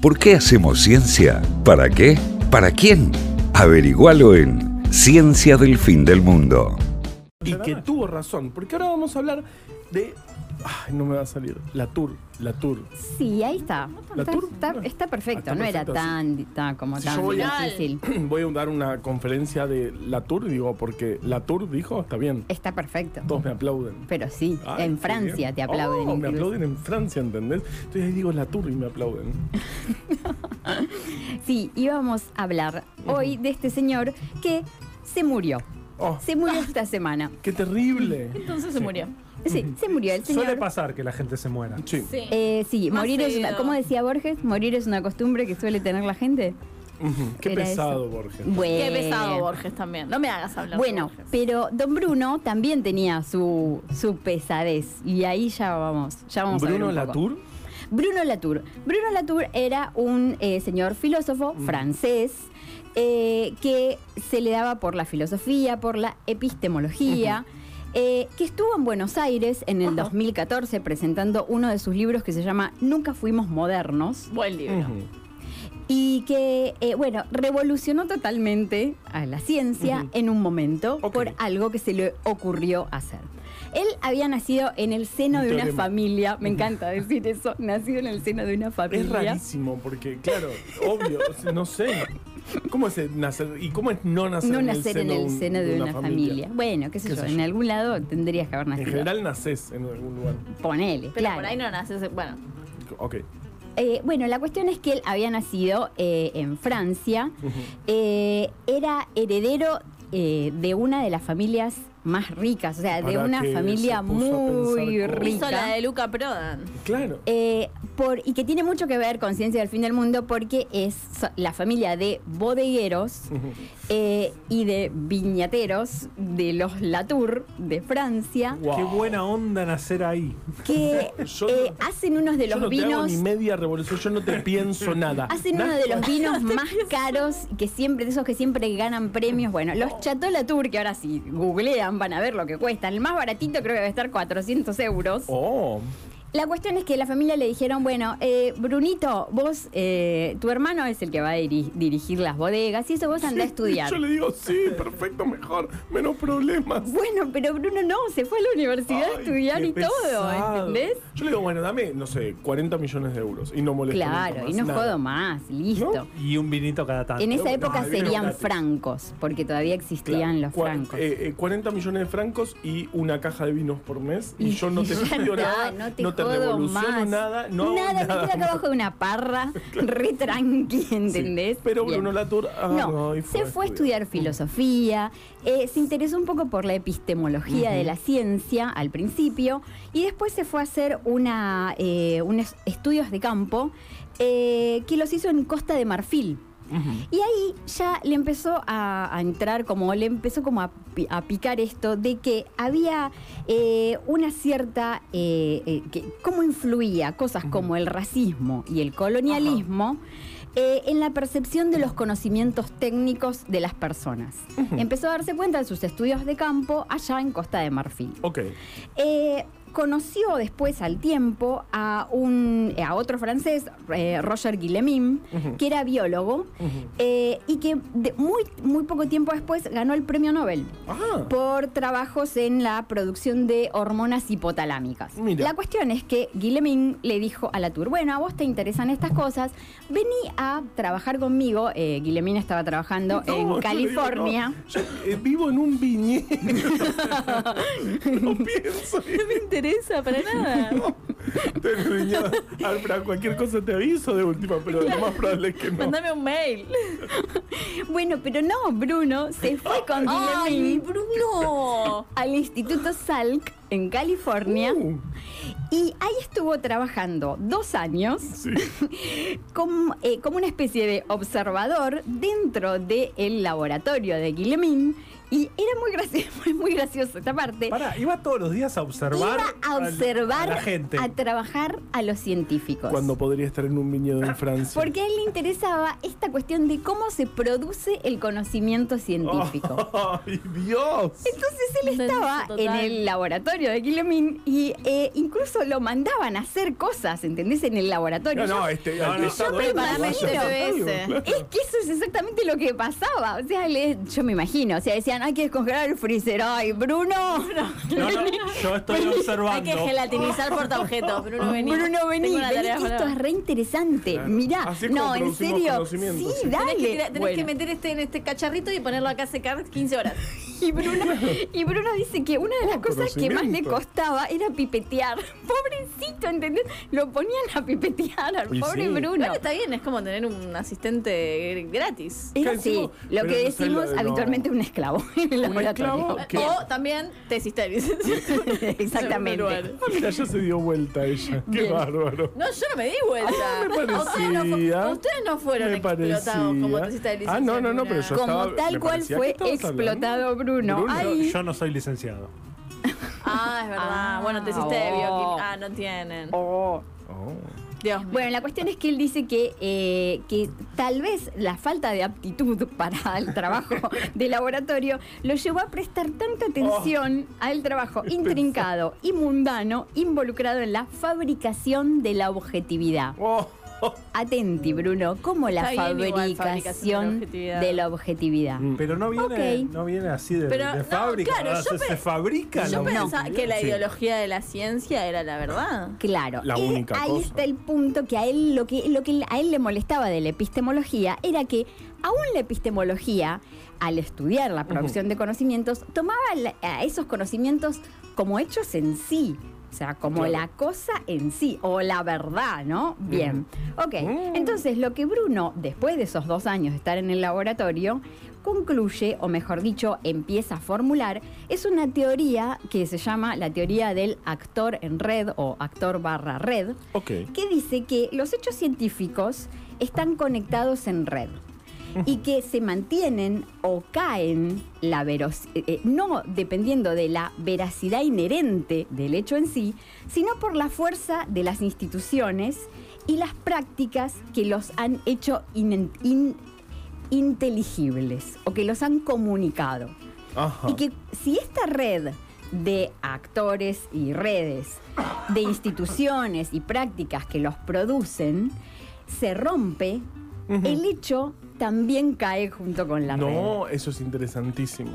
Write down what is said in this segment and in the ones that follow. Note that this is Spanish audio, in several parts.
¿Por qué hacemos ciencia? ¿Para qué? ¿Para quién? Averigualo en Ciencia del Fin del Mundo. Y que tuvo razón, porque ahora vamos a hablar de. Ay, no me va a salir. La Tour, la Tour. Sí, ahí está. ¿La Está, tour? está- perfecto, Ah, está no era perfecto, tan, tan como Si tan yo voy a- difícil. Voy a dar una conferencia de la Tour, digo, porque la Tour dijo, está bien. Está perfecto. Todos me aplauden. Pero sí, Ay, en qué Francia bien. te aplauden. Oh, me incluso. aplauden en Francia, ¿entendés? Entonces ahí digo la Tour y me aplauden. Sí, íbamos a hablar hoy de este señor que se murió. Oh, Se murió esta semana. qué terrible. Entonces se murió. Sí, se murió el señor. Suele pasar que la gente se muera. Sí. Sí. Eh, sí, morir es una. ¿cómo decía Borges? Morir es una costumbre que suele tener la gente. Qué Era pesado, eso. Borges. Bueno. Qué pesado Borges también. No me hagas hablar. de Bueno, Borges. pero Don Bruno también tenía su, su pesadez y ahí ya vamos, ya vamos a ver Bruno poco. Latour. Bruno Latour. Bruno Latour era un eh, señor filósofo Mm. francés eh, que se le daba por la filosofía, por la epistemología. eh, que estuvo en Buenos Aires en el Ajá. 2014 presentando uno de sus libros que se llama Nunca fuimos modernos Buen libro. Y que, eh, bueno, revolucionó totalmente a la ciencia en un momento por algo que se le ocurrió hacer. Él había nacido en el seno Un de una familia, me encanta decir eso, nacido en el seno de una Es familia. rarísimo porque, claro, obvio, no sé. ¿Cómo es nacer? ¿Y cómo es no nacer, No en, nacer el en seno el seno de una, familia. Bueno, qué sé Qué yo, sé en yo. algún lado tendrías que haber En nacido. general naces en algún lugar. Ponele, Pero claro. por ahí no naces. Bueno, Ok. Eh, bueno, la cuestión es que él había nacido eh, en Francia, eh, era heredero eh, de una de las familias más ricas, o sea, de una familia se muy cómo- hizo la rica. de Luca Prodan. Claro. Eh, por, y que tiene mucho que ver con Ciencia del Fin del Mundo porque es la familia de bodegueros eh, y de viñateros de los Latour de Francia Wow. Qué buena onda nacer ahí. que Yo eh, no- hacen unos de Yo los no te hago vinos ni media revolución, yo no te pienso nada. Hacen uno de los vinos más caros que siempre, de esos que siempre ganan premios. Bueno, los Chateau Latour, que ahora si googlean van a ver lo que cuestan. El más baratito creo que debe estar 400 euros. Oh, La cuestión es que la familia le dijeron, bueno, eh, Brunito, vos, eh, tu hermano es el que va a diri- dirigir las bodegas y eso vos andá a estudiar. Yo le digo, sí, perfecto, mejor, menos problemas. Bueno, pero Bruno no, se fue a la universidad a Ay, estudiar qué y todo, pesado. ¿entendés? Yo le digo, bueno, dame, no sé, 40 millones de euros y no molesto Claro, nunca y más, no nada. jodo más, listo. Y un vinito cada tanto. En esa No, época no, vino serían gratis. francos, porque todavía existían Claro, los francos. eh, eh, 40 millones de francos y una caja de vinos por mes. Y yo no te pido nada, no te, no te más. nada, no nada, me nada quedo acá abajo de una parra, re tranqui, ¿entendés? Sí, pero. Bruno Latour ah, No, y se fue a estudiar filosofía, eh, se interesó un poco por la epistemología de la ciencia al principio y después se fue a hacer una, eh, unos estudios de campo eh, que los hizo en Costa de Marfil. Y ahí ya le empezó a, a entrar, como le empezó como a, pi- a picar esto de que había eh, una cierta, eh, eh, que, cómo influía cosas como el racismo y el colonialismo eh, en la percepción de los conocimientos técnicos de las personas. Empezó a darse cuenta de sus estudios de campo allá en Costa de Marfil. Ok. Eh, conoció después al tiempo a un a otro francés, eh, Roger Guillemin, que era biólogo eh, y que de- muy, muy poco tiempo después ganó el premio Nobel Ah, por trabajos en la producción de hormonas hipotalámicas. Mira. La cuestión es que Guillemin le dijo a la Tour, bueno, a vos te interesan estas cosas, vení a trabajar conmigo. Eh, Guillemin estaba trabajando no, en digo, California. no, yo, eh, vivo en un viñedo. no pienso. No interesa para nada. El viñedo. A ver, para cualquier cosa te aviso de última, pero lo más probable es que no. Mándame un mail. Bueno, pero no, Bruno se fue con ¡Ay, Bruno! al Instituto Salk en California Uh, y ahí estuvo trabajando dos años sí. como, eh, como una especie de observador dentro del laboratorio de Guillemin Y era muy gracioso, muy gracioso esta parte. Pará, iba todos los días a observar Iba a al- observar, a la gente. a trabajar a los científicos. Cuando podría estar en un viñedo en Francia. Porque a él le interesaba esta cuestión de cómo se produce el conocimiento científico. ¡Ay, Dios! Entonces él estaba total. en el laboratorio de Guillemín y eh, incluso lo mandaban a hacer cosas, ¿entendés? En el laboratorio. No, no, Yo- este. No, no, yo. Es que eso es exactamente lo que pasaba. O sea, le- yo me imagino. O sea, decían, hay que descongelar el freezer. Ay, Bruno. No, no, yo estoy observando. Hay que gelatinizar portaobjetos. Bruno, vení. Bruno, vení, que esto es re interesante. Claro. Mirá, Así es como no, en serio. Sí, sí. dale. Tenés, que, tirar- tenés Bueno. que meter este en este cacharrito y ponerlo acá a secar 15 horas. Y Bruno, y Bruno dice que una de las Oh, cosas que más le costaba era pipetear. Pobrecito, ¿entendés? Lo ponían a pipetear al Y pobre sí. Bruno. Está bien, es como tener un asistente gratis. Era ¿Qué así, lo que decimos no. habitualmente un esclavo en el ¿Un laboratorio. esclavo? ¿Qué? O también tesis tesis. Exactamente. Ah, mira, ya se dio vuelta ella. Qué Bien. bárbaro. No, yo no me di vuelta. Ah, me A ustedes no, parecía. ustedes no fueron Me explotados como parecía. tesista de Ah, no, no, no, pero yo Como estaba- tal cual parecía fue explotado Bruno. Bruno. Ay. yo no soy licenciado. Ah, es verdad. Ah, bueno, tesista de oh. bioquímica. Ah, no tienen. Oh. Oh. Dios mío. Bueno, la cuestión es que él dice que, eh, que tal vez la falta de aptitud para el trabajo de laboratorio lo llevó a prestar tanta atención al trabajo intrincado y mundano involucrado en la fabricación de la objetividad. Oh. Atenti, Bruno, ¿cómo la Está bien igual, fabricación fabricación de la objetividad? Mm. Pero no viene, Ok. no viene así de, Pero, de no, fábrica. claro, ¿no? yo se, pe- se fabrica Yo pensaba que la Sí. ideología de la ciencia era la verdad. Claro. La Y única ahí cosa. está el punto que a él lo que lo que a él le molestaba de la epistemología era que aún la epistemología al estudiar la producción de conocimientos tomaba la- a esos conocimientos como hechos en sí. O sea, como Claro. la cosa en sí, o la verdad, ¿no? Bien. Ok, Mm. entonces lo que Bruno, después de esos dos años de estar en el laboratorio, concluye, o mejor dicho, empieza a formular, es una teoría que se llama la teoría del actor en red o actor barra red, Ok. que dice que los hechos científicos están conectados en red y que se mantienen o caen la veros- eh, eh, no dependiendo de la veracidad inherente del hecho en sí, sino por la fuerza de las instituciones y las prácticas que los han hecho in- in- inteligibles o que los han comunicado. Ajá. Y que si esta red de actores y redes, de instituciones y prácticas que los producen, se rompe, el hecho también cae junto con la red. No, eso es interesantísimo.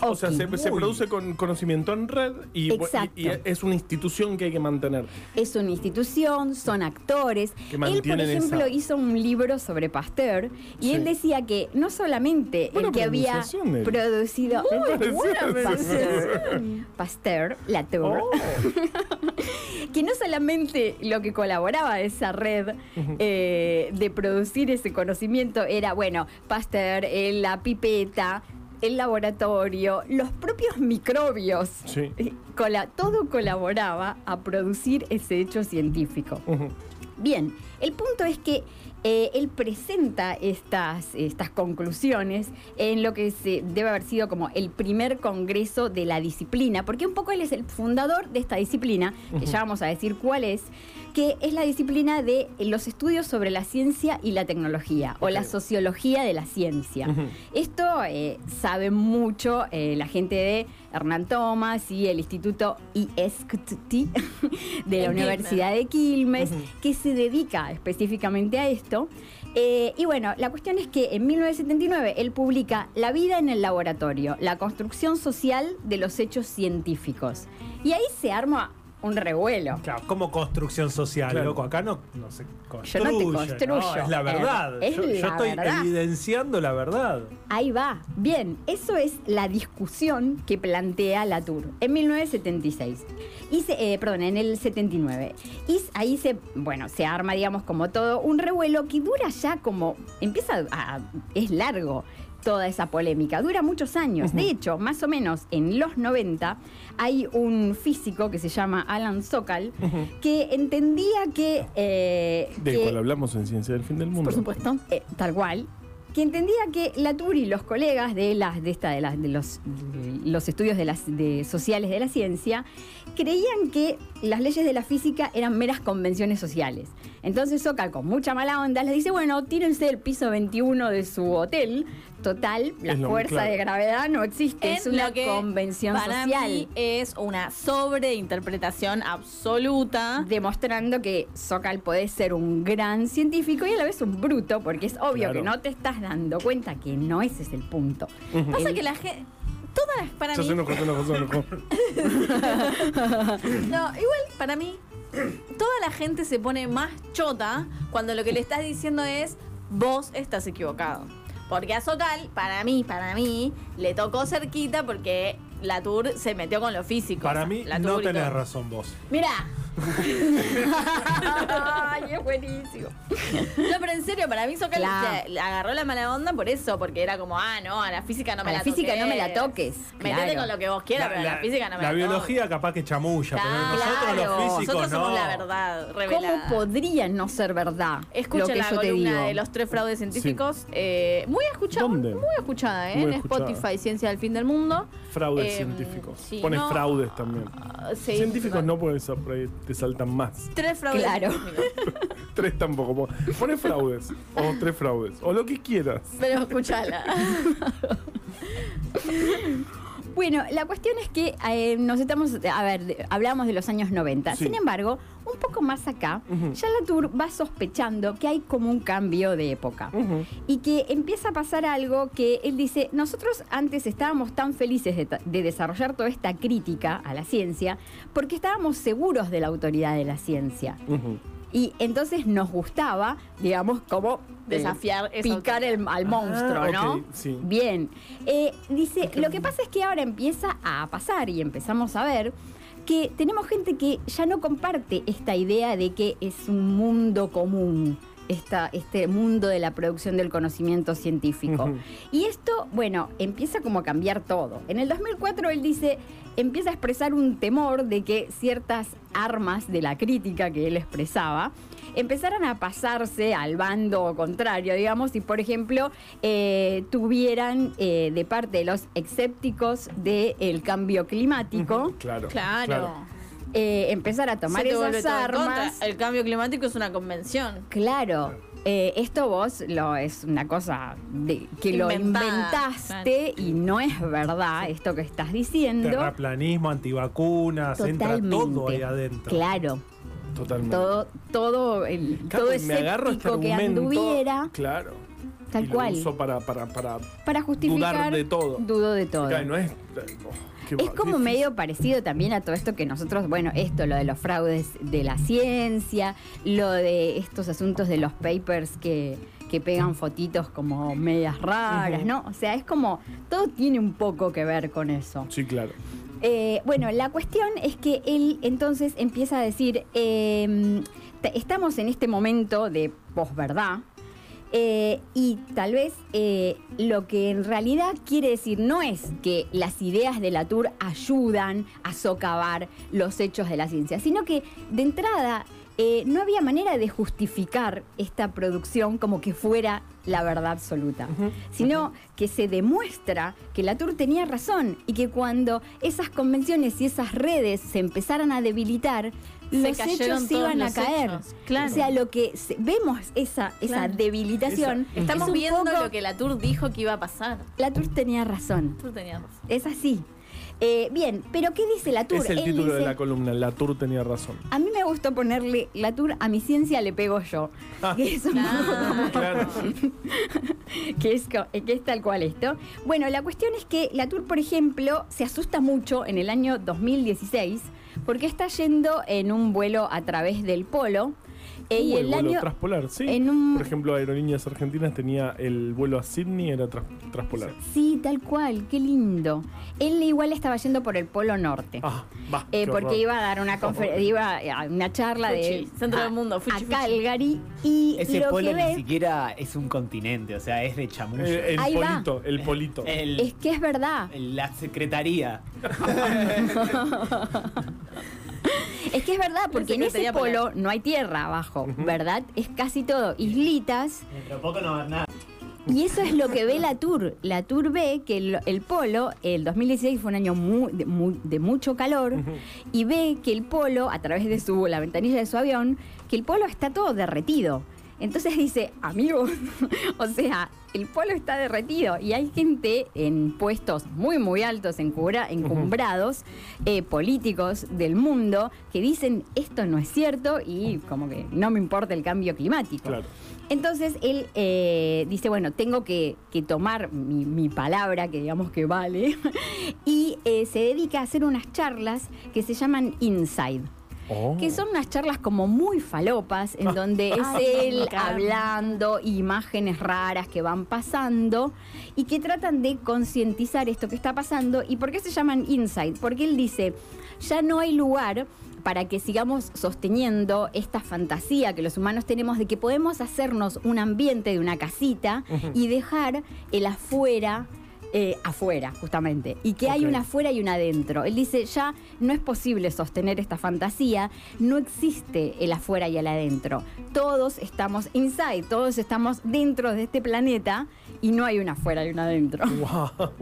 O sea, se, se produce con conocimiento en red y, bu- Exacto. y- y es una institución que hay que mantener. Es una institución, son actores. Que Él, por ejemplo, esa- hizo un libro sobre Pasteur y Sí. él decía que no solamente Buena el que había él. producido pareció Pasteur, Pasteur, la tour, Oh. que no solamente lo que colaboraba esa red eh, de producir ese conocimiento era, bueno, Pasteur, eh, la pipeta, el laboratorio, los propios microbios. Sí. Eh, cola- todo colaboraba a producir ese hecho científico. Bien, el punto es que eh, él presenta estas, estas conclusiones en lo que se debe haber sido como el primer congreso de la disciplina, porque un poco él es el fundador de esta disciplina, que ya vamos a decir cuál es, que es la disciplina de los estudios sobre la ciencia y la tecnología, o la sociología de la ciencia. Esto eh, sabe mucho eh, la gente de Hernán Thomas y el Instituto ISCT de la. Universidad de Quilmes, que se dedica específicamente a esto. Eh, y bueno, la cuestión es que en 1979 él publica La vida en el laboratorio, la construcción social de los hechos científicos. Y ahí se arma un revuelo. Claro, como construcción social, Claro. loco. Acá no, no se Yo construye. no te construyo. no, es la verdad. Es yo yo la estoy verdad. evidenciando la verdad. Ahí va. Bien, eso es la discusión que plantea Latour en 1976. Y se- eh, perdón, en el 79. Y ahí se, bueno, se arma, digamos, como todo un revuelo que dura ya como, empieza a, es largo toda esa polémica, dura muchos años. De hecho, más o menos en los 90 hay un físico que se llama Alan Sokal que entendía que... eh, Del que- cual hablamos en Ciencia del Fin del Mundo. por supuesto, eh, tal cual. que entendía que Latour y los colegas de las de esta de, las de los de los estudios de las de sociales de la ciencia creían que las leyes de la física eran meras convenciones sociales. Entonces Sokal con mucha mala onda les dice, bueno, tírense del piso 21 de su hotel. Total, la lo- fuerza claro. de gravedad no existe, En es una lo que convención para social. mí es una sobreinterpretación absoluta. demostrando que Sokal puede ser un gran científico y a la vez un bruto, porque es obvio Claro. que no te estás dando cuenta que no ese es el punto. Pasa que la gente. Todas las. Para mí. No, igual para mí, toda la gente se pone más chota cuando lo que le estás diciendo es vos estás equivocado. Porque a Sokal, para mí, para mí, le tocó cerquita porque la tour se metió con lo físico. Para mí, la no tenés razón vos. Mirá, Ay, es buenísimo. no, pero en serio, para mí Sokal Claro. se- agarró la mala onda por eso, porque era como, ah, no, a la física no me A la la física toques. no me la toques, Metete claro. con lo que vos quieras, pero a la física no me la, la toques. biología capaz que chamulla, Claro, pero nosotros los físicos nosotros no. somos la verdad revelada. ¿Cómo podría no ser verdad Escuchen lo que la yo te columna digo? de los tres fraudes científicos. eh, muy escuchada, ¿Dónde? muy escuchada, ¿eh? Muy en escuchada. Spotify, Ciencia del Fin del Mundo. Fraudes Eh, científicos. sí, Pones no, fraudes también. ah, sí, científicos no. no, eso por ahí te saltan más. Tres fraudes Claro. Tres tampoco. Pones fraudes. O tres fraudes. O lo que quieras. Pero escuchala. Bueno, la cuestión es que eh, nos estamos, a ver, hablamos de los años 90. Sí. Sin embargo, un poco más acá, ya Latour va sospechando que hay como un cambio de época. Y que empieza a pasar algo que él dice, nosotros antes estábamos tan felices de, desarrollar toda esta crítica a la ciencia porque estábamos seguros de la autoridad de la ciencia. Y entonces nos gustaba, digamos, como Desafiar esa picar el- al monstruo, Ah, ¿no? ok, sí. Bien. Eh, dice, lo que pasa es que ahora empieza a pasar y empezamos a ver que tenemos gente que ya no comparte esta idea de que es un mundo común. Esta, este mundo de la producción del conocimiento científico. Y esto, bueno, empieza como a cambiar todo. En el 2004 él dice, empieza a expresar un temor de que ciertas armas de la crítica que él expresaba empezaran a pasarse al bando contrario, digamos, y por ejemplo eh, tuvieran eh, de parte de los escépticos del cambio climático, Claro. Claro. Eh, empezar a tomar esas todo en contra. armas. El cambio climático es una convención. Claro. eh, esto vos lo es una cosa de, que lo inventaste y no es verdad esto que estás diciendo. Terraplanismo, antivacunas, entra Totalmente. todo ahí adentro. Claro, Totalmente. todo, todo, el, Claro, todo agarro este que anduviera Claro. Tal y lo cual. uso para, para, para para justificar. dudar de todo. Dudo de todo. Claro, no es. oh, qué Es como medio parecido también a todo esto que nosotros, bueno, esto, lo de los fraudes de la ciencia, lo de estos asuntos de los papers que, que pegan fotitos como medias raras. ¿no? O sea, es como, todo tiene un poco que ver con eso. Sí, claro. Eh, bueno, la cuestión es que él entonces empieza a decir, eh, te- estamos en este momento de posverdad. Eh, y tal vez eh, lo que en realidad quiere decir no es que las ideas de la Tour ayudan a socavar los hechos de la ciencia, sino que de entrada eh, no había manera de justificar esta producción como que fuera la verdad absoluta, sino que se demuestra que la Tour tenía razón y que cuando esas convenciones y esas redes se empezaran a debilitar, los hechos todos iban a caer. hechos, claro. O sea, lo que se- vemos esa, esa Claro. debilitación. Esa- Estamos es viendo poco- lo que la Tour dijo que iba a pasar. La Tour tenía razón. Tour tenía razón. Es así. Eh, bien, pero ¿qué dice la Tour? Es el Él título de la columna. La Tour tenía razón. A mí me gustó ponerle la Tour a mi ciencia le pego yo. Ah. Que es un. Claro. que es, co- que es tal cual esto. Bueno, la cuestión es que la Tour, por ejemplo, se asusta mucho en el año 2016 porque está yendo en un vuelo a través del polo. Eh, y Uh, el vuelo año transpolar, sí. en un- Por ejemplo, Aerolíneas Argentinas tenía el vuelo a Sydney, era tras- transpolar. Sí, tal cual, qué lindo. Él igual estaba yendo por el polo norte. Ah, va. Eh, porque horror. iba a dar una confer- iba a una charla de Fuchi, centro a, del mundo, fuchi, a fuchi. Calgary y Ese lo polo que ni siquiera es un continente, o sea, es de chamuyo. Eh, el Ahí va. polito, el polito. El- es que es verdad. la secretaría. Es que es verdad, porque en ese polo no hay tierra abajo, ¿verdad? Es casi todo islitas. Pero poco no va nada. Y eso es lo que ve la Tour. La Tour ve que el, el polo, el 2016 fue un año muy- de, muy- de mucho calor, y ve que el polo, a través de su, la ventanilla de su avión, que el polo está todo derretido. Entonces dice, amigos, o sea, el polo está derretido y hay gente en puestos muy, muy altos, encubra- encumbrados, eh, políticos del mundo, que dicen, esto no es cierto y como que no me importa el cambio climático. Claro. Entonces él eh, dice, bueno, tengo que, que tomar mi, mi palabra, que digamos que vale, y eh, se dedica a hacer unas charlas que se llaman Inside. Oh. Que son unas charlas como muy falopas, en donde es él hablando, imágenes raras que van pasando y que tratan de concientizar esto que está pasando. ¿Y por qué se llaman Inside? Porque él dice, ya no hay lugar para que sigamos sosteniendo esta fantasía que los humanos tenemos de que podemos hacernos un ambiente de una casita y dejar el afuera eh, afuera, justamente. Y que hay una afuera y una adentro. Él dice, ya no es posible sostener esta fantasía, no existe el afuera y el adentro. Todos estamos inside, todos estamos dentro de este planeta y no hay una afuera y una adentro. Wow.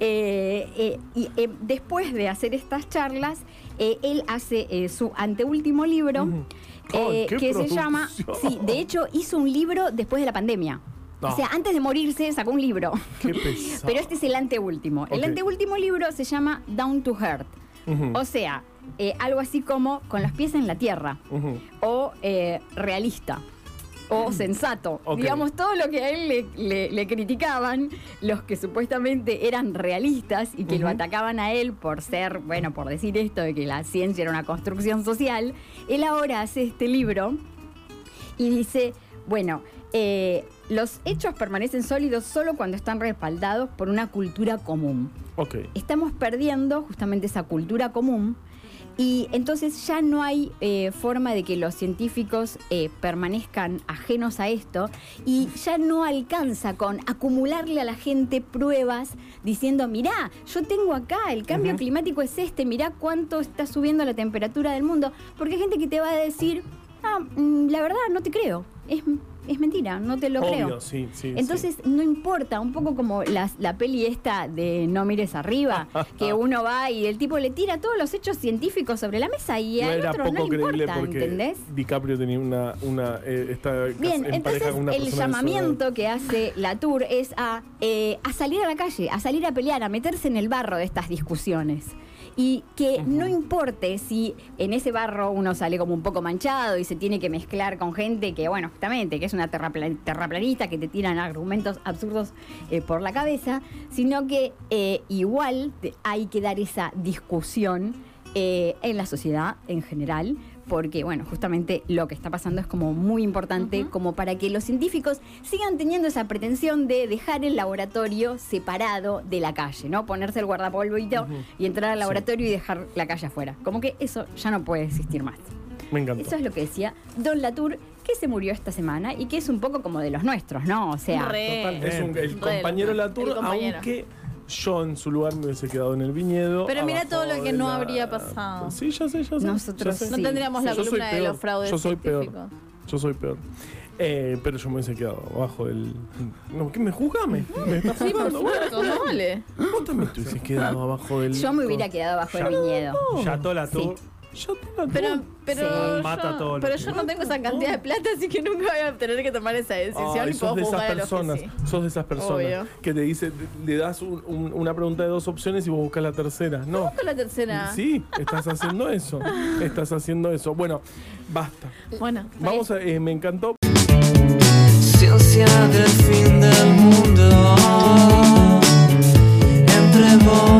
Eh, eh, y eh, después de hacer estas charlas, él hace su anteúltimo libro que se llama, sí, de hecho hizo un libro después de la pandemia. No. O sea, antes de morirse sacó un libro. Qué pesado. Pero este es el anteúltimo. El anteúltimo libro se llama Down to Earth. O sea, eh, algo así como con los pies en la tierra. O eh, realista. O sensato. Ok. Digamos, todo lo que a él le, le- le criticaban, los que supuestamente eran realistas y que lo atacaban a él por ser, bueno, por decir esto de que la ciencia era una construcción social, él ahora hace este libro y dice, bueno, eh, los hechos permanecen sólidos solo cuando están respaldados por una cultura común. Ok. Estamos perdiendo justamente esa cultura común y entonces ya no hay eh, forma de que los científicos eh, permanezcan ajenos a esto y ya no alcanza con acumularle a la gente pruebas diciendo, mirá, yo tengo acá, el cambio climático es este, mirá cuánto está subiendo la temperatura del mundo, porque hay gente que te va a decir, ah, mm, la verdad no te creo, es, es mentira, no te lo Obvio, creo. sí, sí. Entonces no importa, un poco como las- la peli esta de No mires arriba, que uno va y el tipo le tira todos los hechos científicos sobre la mesa y no al era otro poco no le creíble importa, porque ¿entendés? DiCaprio tenía una, una eh, está Bien, en entonces pareja con una el llamamiento que hace la Tour es a, eh, a salir a la calle, a salir a pelear, a meterse en el barro de estas discusiones. Y que no importe si en ese barro uno sale como un poco manchado y se tiene que mezclar con gente que, bueno, justamente, que es una terrapla- terraplanista, que te tiran argumentos absurdos eh, por la cabeza, sino que eh, igual hay que dar esa discusión eh, en la sociedad en general, porque, bueno, justamente lo que está pasando es como muy importante, como para que los científicos sigan teniendo esa pretensión de dejar el laboratorio separado de la calle, ¿no? Ponerse el guardapolvito y entrar al laboratorio y dejar la calle afuera. Como que eso ya no puede existir más. Me encantó. Eso es lo que decía Don Latour, que se murió esta semana y que es un poco como de los nuestros, ¿no? O sea, Re. Es un- el Re, compañero Latour, el compañero. aunque yo en su lugar me hubiese quedado en el viñedo. Pero mira abajo todo lo que no la- habría pasado. Sí, ya sé, ya sé. Nosotros ya sé. No Sí, tendríamos la columna de los fraudes Yo soy peor. Yo soy peor. Eh, pero yo me hubiese quedado abajo del. No, ¿qué me juzgame? ¿Me estás Sí, por juzgando? supuesto, no vale. Vos también te hubieses quedado abajo del. yo me hubiera quedado bajo el viñedo. Ya toda la tour. Yo tengo Pero, pero, yo, Mata todo pero yo no tengo esa cantidad de plata, así que nunca voy a tener que tomar esa decisión Ay, sos de esas personas, sos de esas personas que te dice, le das una pregunta de dos opciones y vos buscas la tercera. No. La tercera. Sí, estás haciendo eso. Estás haciendo eso. Bueno, basta. Bueno, Vamos a, eh, me encantó. Ciencia del fin del mundo entre vos.